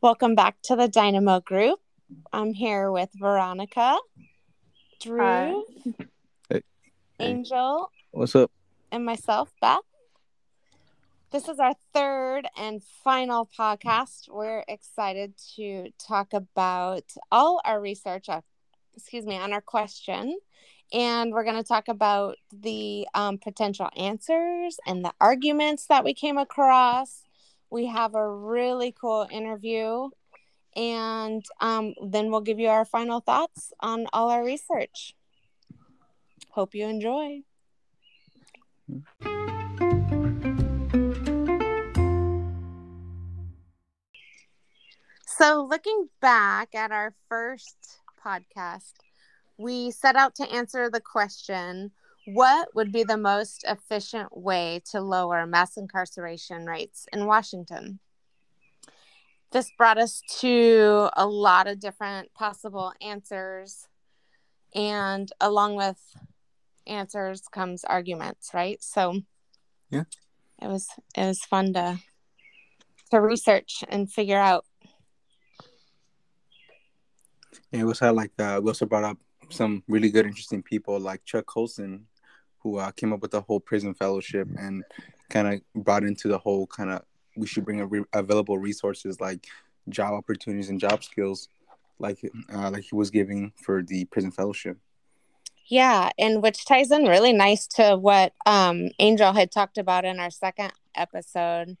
Welcome back to the Dynamo Group. I'm here with Veronica, Drew, Hi. Hey. Angel, What's up? and myself, Beth. This is our third and final podcast. We're excited to talk about all our research, uh, excuse me, on our question. And we're going to talk about the um, potential answers and the arguments that we came across. We have a really cool interview. And um, then we'll give you our final thoughts on all our research. Hope you enjoy. So, looking back at our first podcast, we set out to answer the question what would be the most efficient way to lower mass incarceration rates in Washington? This brought us to a lot of different possible answers, and along with answers comes arguments, right? So, Yeah. it was it was fun to to research and figure out Yeah, it was had like uh, we also brought up some really good, interesting people like Chuck Colson, who uh, came up with the whole prison fellowship and kind of brought into the whole kind of we should bring a re- available resources like job opportunities and job skills, like uh, like he was giving for the prison fellowship. Yeah, and which ties in really nice to what um, Angel had talked about in our second episode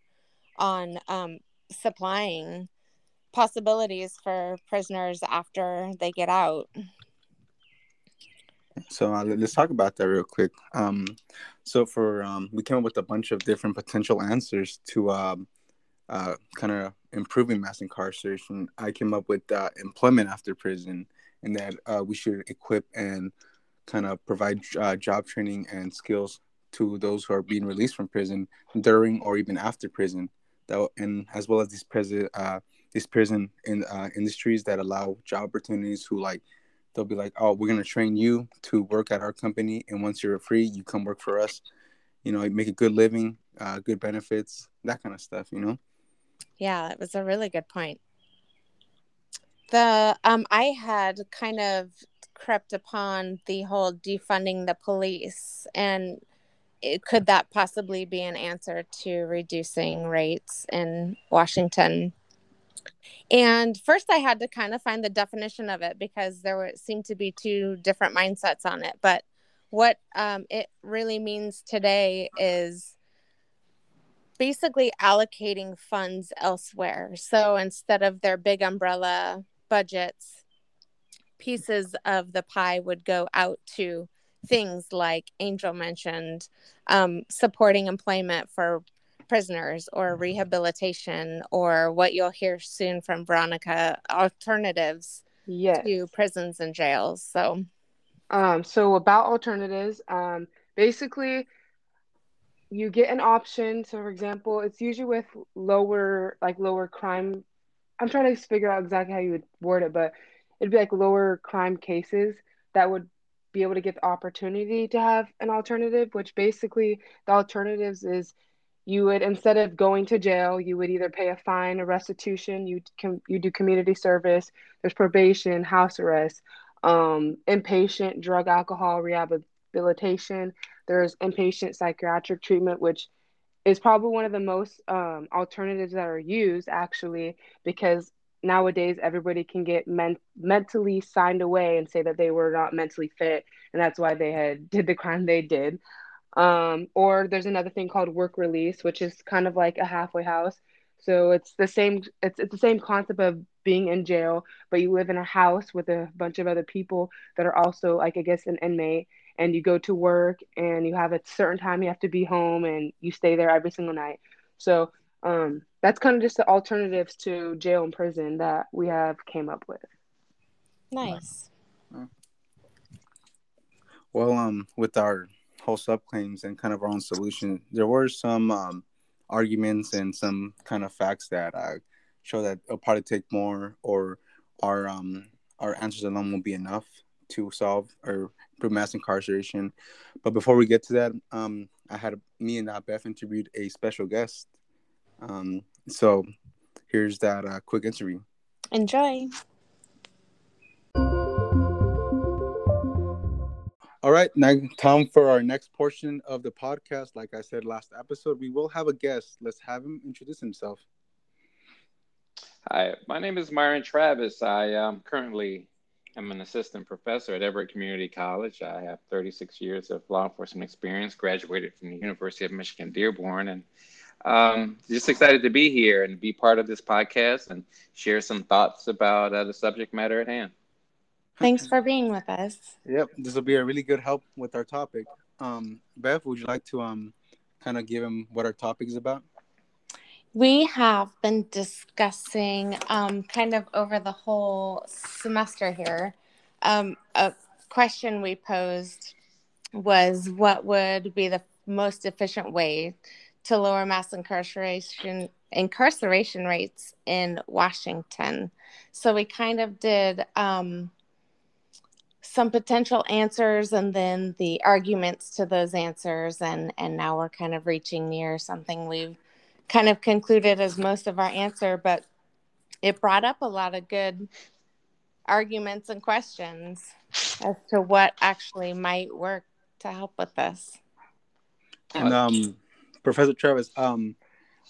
on um, supplying possibilities for prisoners after they get out. So uh, let- let's talk about that real quick. Um, so for um, we came up with a bunch of different potential answers to um, uh, kind of improving mass incarceration. I came up with uh, employment after prison, and that uh, we should equip and kind of provide uh, job training and skills to those who are being released from prison during or even after prison. That and as well as these prison uh, these prison in uh, industries that allow job opportunities who like they'll be like, oh, we're gonna train you to work at our company, and once you're free, you come work for us. You know, make a good living, uh, good benefits, that kind of stuff. You know. Yeah, it was a really good point. The um I had kind of crept upon the whole defunding the police and it, could that possibly be an answer to reducing rates in Washington? And first I had to kind of find the definition of it because there were seemed to be two different mindsets on it, but what um, it really means today is basically allocating funds elsewhere. So instead of their big umbrella budgets, pieces of the pie would go out to things like Angel mentioned, um, supporting employment for prisoners or rehabilitation, or what you'll hear soon from Veronica alternatives Yes. to prisons and jails. So, Um, so about alternatives, um, basically you get an option. So for example, it's usually with lower like lower crime. I'm trying to figure out exactly how you would word it, but it'd be like lower crime cases that would be able to get the opportunity to have an alternative, which basically the alternatives is you would instead of going to jail, you would either pay a fine, a restitution, you can you do community service, there's probation, house arrest, um, inpatient drug alcohol rehabilitation. There's inpatient psychiatric treatment, which is probably one of the most um, alternatives that are used actually because nowadays everybody can get men- mentally signed away and say that they were not mentally fit and that's why they had did the crime they did um, or there's another thing called work release which is kind of like a halfway house. So it's the same it's, it's the same concept of being in jail but you live in a house with a bunch of other people that are also like i guess an inmate and you go to work and you have a certain time you have to be home and you stay there every single night. So um, that's kind of just the alternatives to jail and prison that we have came up with. Nice. Well, um, with our whole subclaims and kind of our own solution, there were some um, arguments and some kind of facts that uh, show that it'll probably take more, or our um, our answers alone won't be enough to solve or improve mass incarceration. But before we get to that, um, I had me and uh, Beth interviewed a special guest. Um, so here's that uh, quick interview. Enjoy. All right, now Tom, for our next portion of the podcast, like I said last episode, we will have a guest. Let's have him introduce himself. Hi, my name is Myron Travis. I um, currently am an assistant professor at Everett Community College. I have 36 years of law enforcement experience, graduated from the University of Michigan Dearborn, and um, just excited to be here and be part of this podcast and share some thoughts about uh, the subject matter at hand. Thanks for being with us. Yep, this will be a really good help with our topic. Um, Beth, would you like to um, kind of give him what our topic is about? We have been discussing um, kind of over the whole semester here. Um, a question we posed was what would be the most efficient way to lower mass incarceration incarceration rates in Washington. So we kind of did um, some potential answers and then the arguments to those answers. And and now we're kind of reaching near something we've kind of concluded as most of our answer but it brought up a lot of good arguments and questions as to what actually might work to help with this. And um professor travis um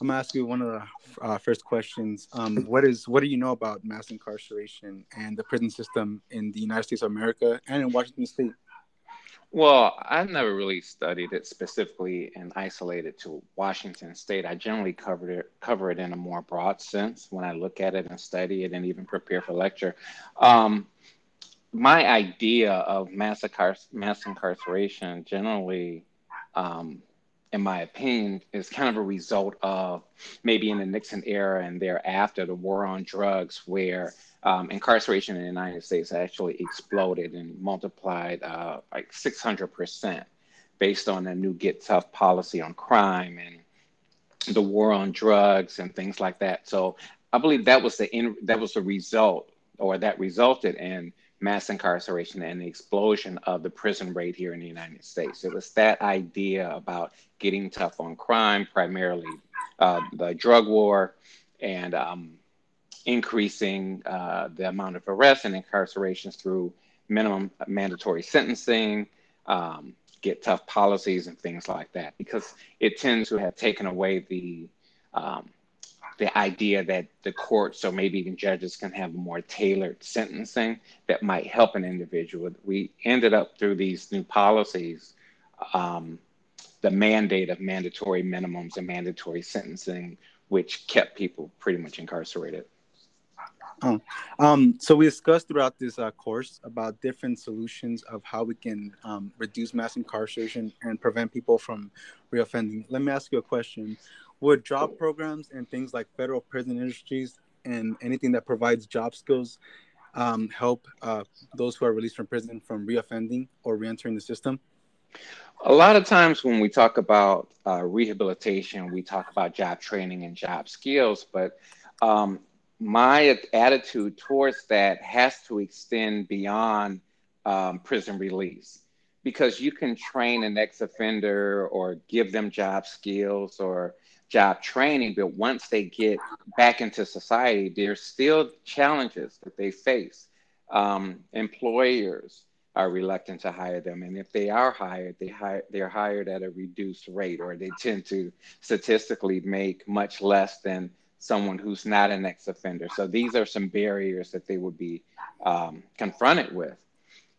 I'm gonna ask you one of the uh, first questions. Um, what is what do you know about mass incarceration and the prison system in the United States of America and in Washington State? Well, I've never really studied it specifically and isolated to Washington State. I generally covered it cover it in a more broad sense when I look at it and study it and even prepare for lecture. Um, my idea of mass, incar- mass incarceration generally um, in my opinion, is kind of a result of maybe in the Nixon era and thereafter, the war on drugs, where um, incarceration in the United States actually exploded and multiplied uh, like 600% based on the new Get Tough policy on crime and the war on drugs and things like that. So I believe that was the in, that was the result, or that resulted in mass incarceration and the explosion of the prison rate here in the United States. It was that idea about getting tough on crime, primarily uh, the drug war, and um, increasing uh, the amount of arrests and incarcerations through minimum mandatory sentencing, um, get tough policies, and things like that, because it tends to have taken away the um, the idea that the courts or maybe even judges can have more tailored sentencing that might help an individual. We ended up through these new policies, um, the mandate of mandatory minimums and mandatory sentencing, which kept people pretty much incarcerated. Oh, um, so we discussed throughout this uh, course about different solutions of how we can um, reduce mass incarceration and prevent people from reoffending. Let me ask you a question would job programs and things like federal prison industries and anything that provides job skills um, help uh, those who are released from prison from reoffending or reentering the system? A lot of times when we talk about uh, rehabilitation, we talk about job training and job skills, but um, my attitude towards that has to extend beyond um, prison release because you can train an ex offender or give them job skills or job training, but once they get back into society, there's still challenges that they face. Um, employers are reluctant to hire them, and if they are hired, they hire they're hired at a reduced rate, or they tend to statistically make much less than someone who's not an ex-offender. So these are some barriers that they would be um, confronted with,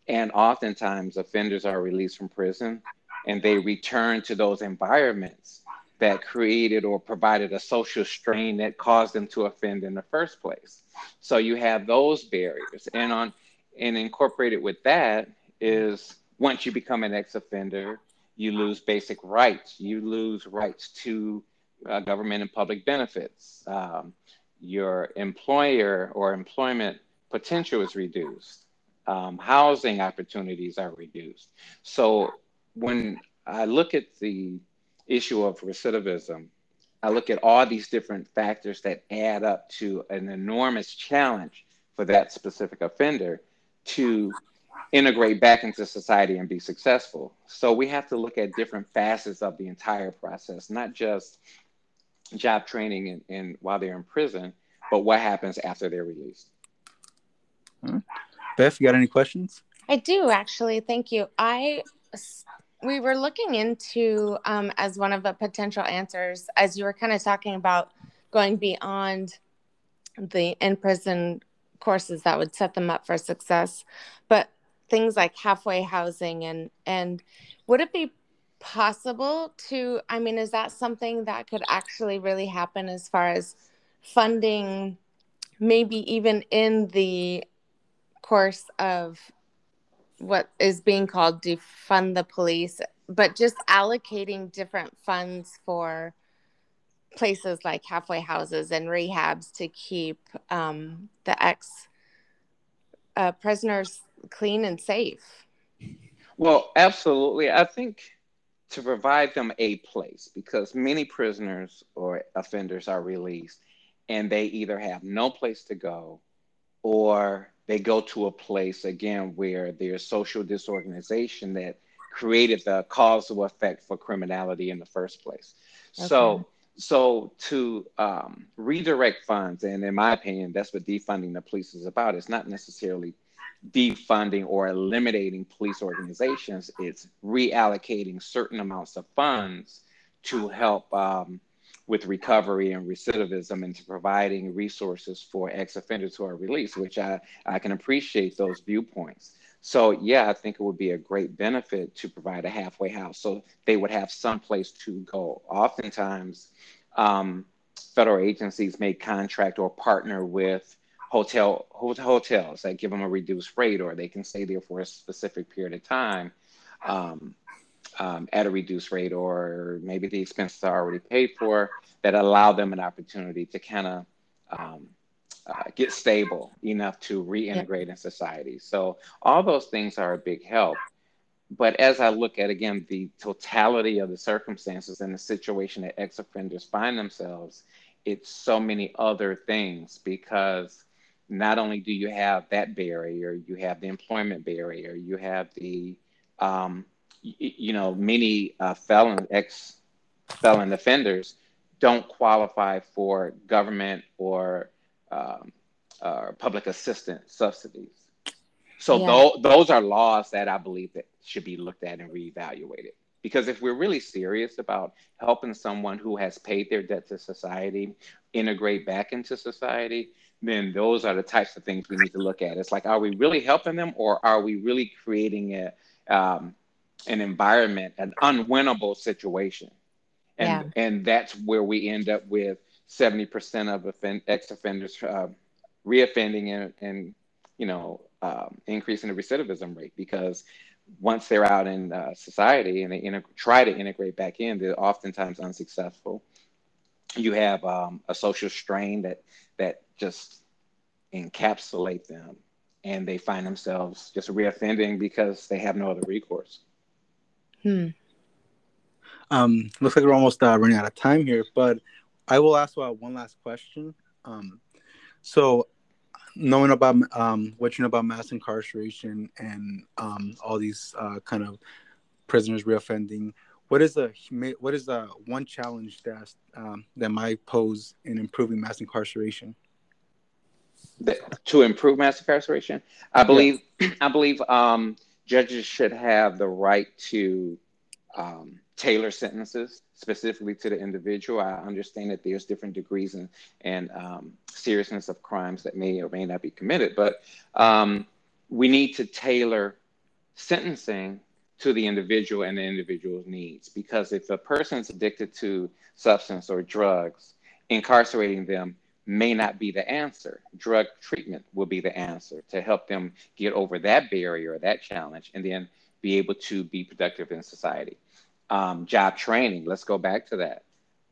and oftentimes offenders are released from prison and they return to those environments that created or provided a social strain that caused them to offend in the first place. So you have those barriers, and on and incorporated with that is once you become an ex-offender, you lose basic rights. You lose rights to uh, government and public benefits. Um, your employer or employment potential is reduced. Um, housing opportunities are reduced. So when I look at the issue of recidivism, I look at all these different factors that add up to an enormous challenge for that specific offender to integrate back into society and be successful. So we have to look at different facets of the entire process, not just job training and, and while they're in prison, but what happens after they're released. Beth, you got any questions? I do actually. Thank you. I we were looking into um, as one of the potential answers as you were kind of talking about going beyond the in prison courses that would set them up for success, but things like halfway housing and and would it be possible to i mean is that something that could actually really happen as far as funding maybe even in the course of what is being called defund the police but just allocating different funds for places like halfway houses and rehabs to keep um, the ex uh, prisoners clean and safe. Well absolutely. I think to provide them a place because many prisoners or offenders are released and they either have no place to go or they go to a place again where there's social disorganization that created the causal effect for criminality in the first place. Okay. So so to um, redirect funds, and in my opinion, that's what defunding the police is about. It's not necessarily defunding or eliminating police organizations. It's reallocating certain amounts of funds to help um, with recovery and recidivism and providing resources for ex-offenders who are released, which I, I can appreciate those viewpoints. So yeah, I think it would be a great benefit to provide a halfway house so they would have some place to go. Oftentimes, um, federal agencies may contract or partner with hotel hotels that give them a reduced rate, or they can stay there for a specific period of time um, um, at a reduced rate, or maybe the expenses are already paid for that allow them an opportunity to kind of um, uh, get stable enough to reintegrate yeah. in society. So all those things are a big help. But as I look at again the totality of the circumstances and the situation that ex offenders find themselves, it's so many other things because not only do you have that barrier, you have the employment barrier, you have the, um, you know, many uh, felon ex felon offenders don't qualify for government or um, uh, public assistance subsidies. So yeah. th- those are laws that I believe that should be looked at and reevaluated. Because if we're really serious about helping someone who has paid their debt to society integrate back into society, then those are the types of things we need to look at. It's like, are we really helping them, or are we really creating a um, an environment, an unwinnable situation? And yeah. and that's where we end up with seventy percent of offend- ex-offenders uh, reoffending and, and you know um, increasing the recidivism rate because once they're out in uh, society and they inter- try to integrate back in, they're oftentimes unsuccessful. You have um, a social strain that that just encapsulate them and they find themselves just reoffending because they have no other recourse. Hmm. Um, looks like we're almost uh, running out of time here, but I will ask uh, one last question. Um, so, knowing about um, what you know about mass incarceration and um, all these uh, kind of prisoners reoffending, what is the what is the one challenge that um, that might pose in improving mass incarceration? to improve mass incarceration. I believe yeah. I believe um, judges should have the right to um, tailor sentences specifically to the individual. I understand that there's different degrees and and um, seriousness of crimes that may or may not be committed, but um, we need to tailor sentencing to the individual and the individual's needs. Because if a person's addicted to substance or drugs, incarcerating them may not be the answer. Drug treatment will be the answer to help them get over that barrier or that challenge and then be able to be productive in society. Um, job training, let's go back to that.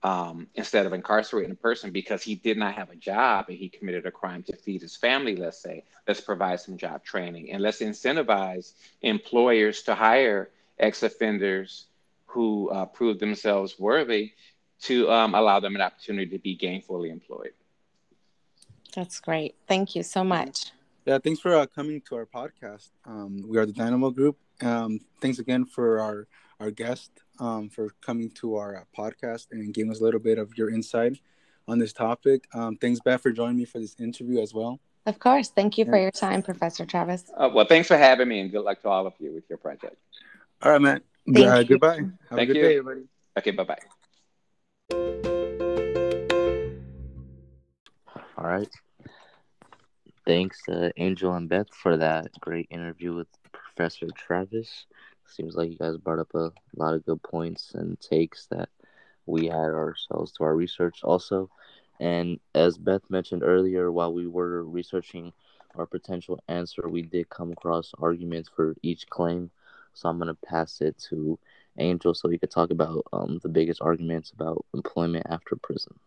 Um, instead of incarcerating a person because he did not have a job and he committed a crime to feed his family, let's say, let's provide some job training and let's incentivize employers to hire ex offenders who uh, prove themselves worthy to um, allow them an opportunity to be gainfully employed. That's great. Thank you so much. Yeah, thanks for uh, coming to our podcast. Um, we are the Dynamo Group. Um, thanks again for our our guest um, for coming to our uh, podcast and giving us a little bit of your insight. on this topic. Um, thanks, Beth, for joining me for this interview as well. Of course. Thank you for your time, Professor Travis. Uh, well, thanks for having me, and good luck to all of you with your project. All right, man. Thank Uh, you. goodbye. Have Thank a good you. day, everybody. Okay, bye bye. All right. Thanks, uh, Angel and Beth, for that great interview with Professor Travis. Seems like you guys brought up a lot of good points and takes that we had ourselves to our research also. And as Beth mentioned earlier, while we were researching our potential answer, we did come across arguments for each claim. So I'm going to pass it to Angel so he could talk about um, the biggest arguments about employment after prison.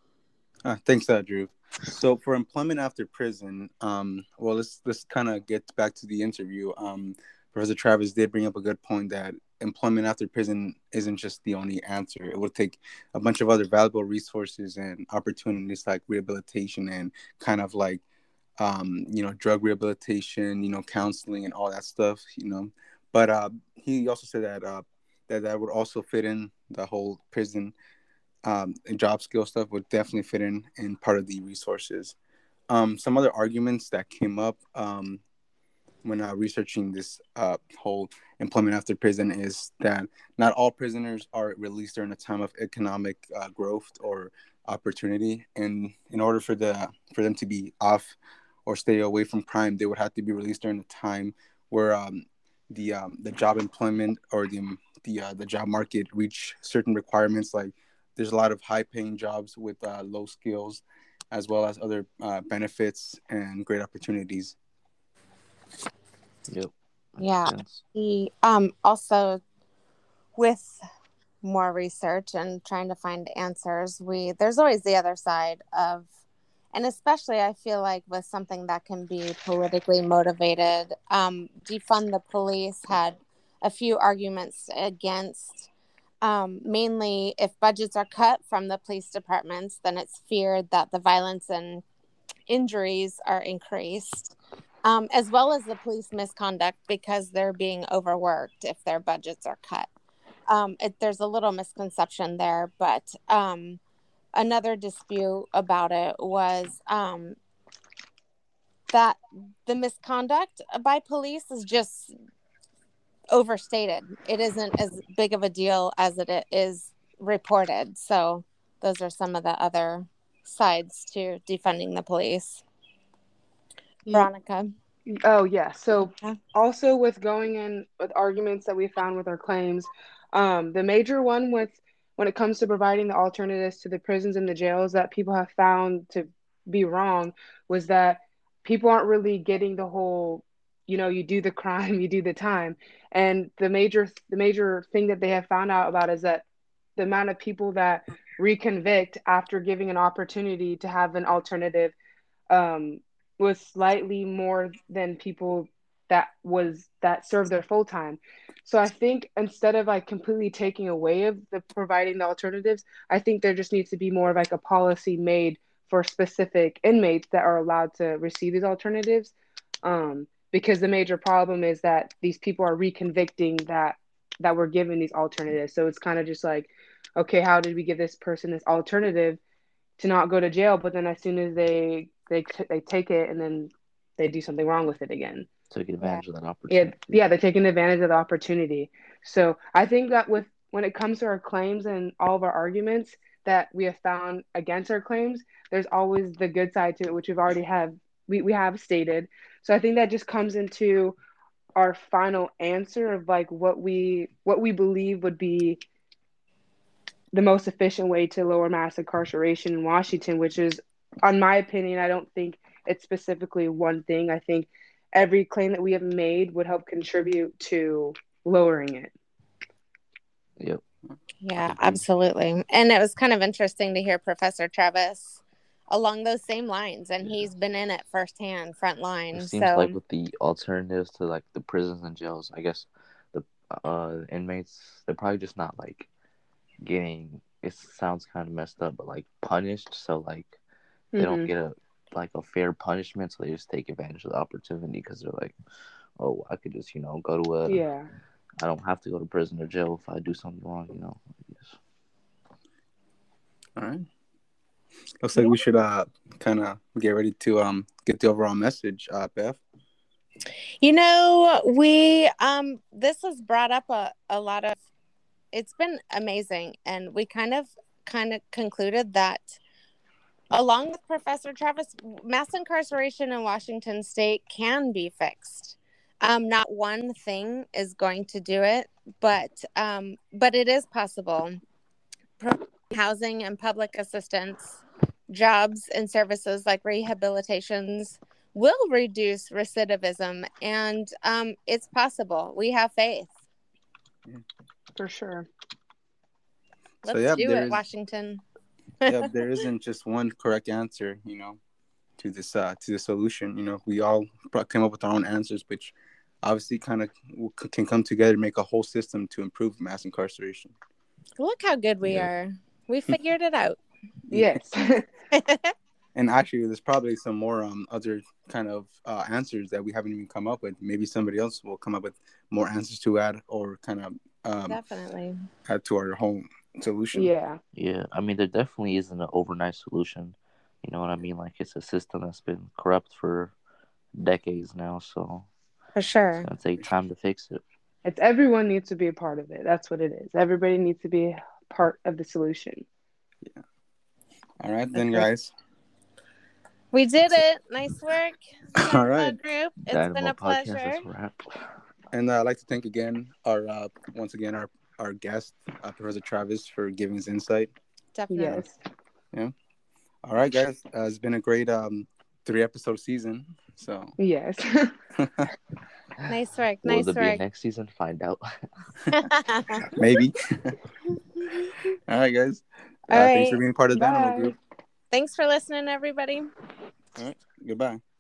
Uh, thanks, uh, Drew. So for employment after prison, um, well, let's let's kind of get back to the interview. Um, Professor Travis did bring up a good point that employment after prison isn't just the only answer. It will take a bunch of other valuable resources and opportunities like rehabilitation and kind of like, um, you know, drug rehabilitation, you know, counseling and all that stuff, you know. But uh, he also said that uh, that that would also fit in the whole prison um, and job skill stuff would definitely fit in in part of the resources. Um, some other arguments that came up um, when uh, researching this uh, whole employment after prison is that not all prisoners are released during a time of economic uh, growth or opportunity, and in order for the for them to be off or stay away from crime, they would have to be released during a time where um, the um, the job employment or the the uh, the job market reach certain requirements like there's a lot of high paying jobs with uh, low skills as well as other uh, benefits and great opportunities Yep. Yeah. Yes. He um also with more research and trying to find answers, we there's always the other side of and especially I feel like with something that can be politically motivated, um, defund the police had a few arguments against um, mainly if budgets are cut from the police departments, then it's feared that the violence and injuries are increased um, as well as the police misconduct because they're being overworked if their budgets are cut. Um, it, there's a little misconception there, but um, another dispute about it was um, that the misconduct by police is just overstated. It isn't as big of a deal as it is reported. So those are some of the other sides to defunding the police. Veronica. Oh yeah. So Yeah. also with going in with arguments that we found with our claims, um, the major one with when it comes to providing the alternatives to the prisons and the jails that people have found to be wrong was that people aren't really getting the whole, you know, you do the crime, you do the time. And the major the major thing that they have found out about is that the amount of people that reconvict after giving an opportunity to have an alternative um, was slightly more than people that was that served their full time. So I think instead of like completely taking away of the providing the alternatives, I think there just needs to be more of like a policy made for specific inmates that are allowed to receive these alternatives. Um, because the major problem is that these people are reconvicting that that we're given these alternatives. So it's kind of just like, okay, how did we give this person this alternative to not go to jail? But then as soon as they they they take it and then they do something wrong with it again. Took advantage of that Yeah, yeah, they're taking advantage of the opportunity. So I think that with when it comes to our claims and all of our arguments that we have found against our claims, there's always the good side to it, which we've already have we, we have stated. So I think that just comes into our final answer of like what we what we believe would be the most efficient way to lower mass incarceration in Washington, which is, on my opinion, I don't think it's specifically one thing. I think every claim that we have made would help contribute to lowering it. Yep. Yeah, absolutely. And it was kind of interesting to hear Professor Travis along those same lines, and he's been in it firsthand, front line. It seems So like with the alternatives to like the prisons and jails, I guess the uh inmates they're probably just not like getting. It sounds kind of messed up, but like punished. So like they don't Mhm. get a like a fair punishment, so they just take advantage of the opportunity because they're like, oh, I could just you know go to a. Yeah. I don't have to go to prison or jail if I do something wrong. You know. I guess. all right looks like we should uh kind of get ready to um get the overall message, uh, Beth. You know, we um this has brought up a, a lot of it's been amazing and we kind of kind of concluded that along with Professor Travis, mass incarceration in Washington state can be fixed. Um, not one thing is going to do it, but um, but it is possible. Housing and public assistance, jobs and services like rehabilitations will reduce recidivism, and um, it's possible. We have faith. For sure. Let's yeah, do there it, is- Washington. yeah, there isn't just one correct answer, you know, to this uh to the solution. You know, we all pro- came up with our own answers, which obviously kind of can come together and make a whole system to improve mass incarceration. Look how good we Yeah. are. We figured it out. Yes. And actually, there's probably some more um other kind of uh, answers that we haven't even come up with. Maybe somebody else will come up with more answers to add or kind of um, Definitely. add to our home solution. yeah. Yeah, I mean, there definitely isn't an overnight solution. You know what I mean? Like, it's a system that's been corrupt for decades now, so For sure. it's gonna take time to fix it. It's everyone needs to be a part of it. That's what it is. Everybody needs to be part of the solution. All right, then, guys. We did it. Nice work. All right. Group. It's Dynamo been a pleasure. is a wrap. And uh, I'd like to thank again our uh, once again our our guest, uh, Professor Travis, for giving his insight. Definitely. Yes. All right, guys. Uh, it's been a great um three episode season. So Yes. Nice work. Will Nice there be a work. next season? Find out. maybe. All right, guys. Thanks for being part of the Bye. group. Thanks for listening, everybody. All right. Goodbye.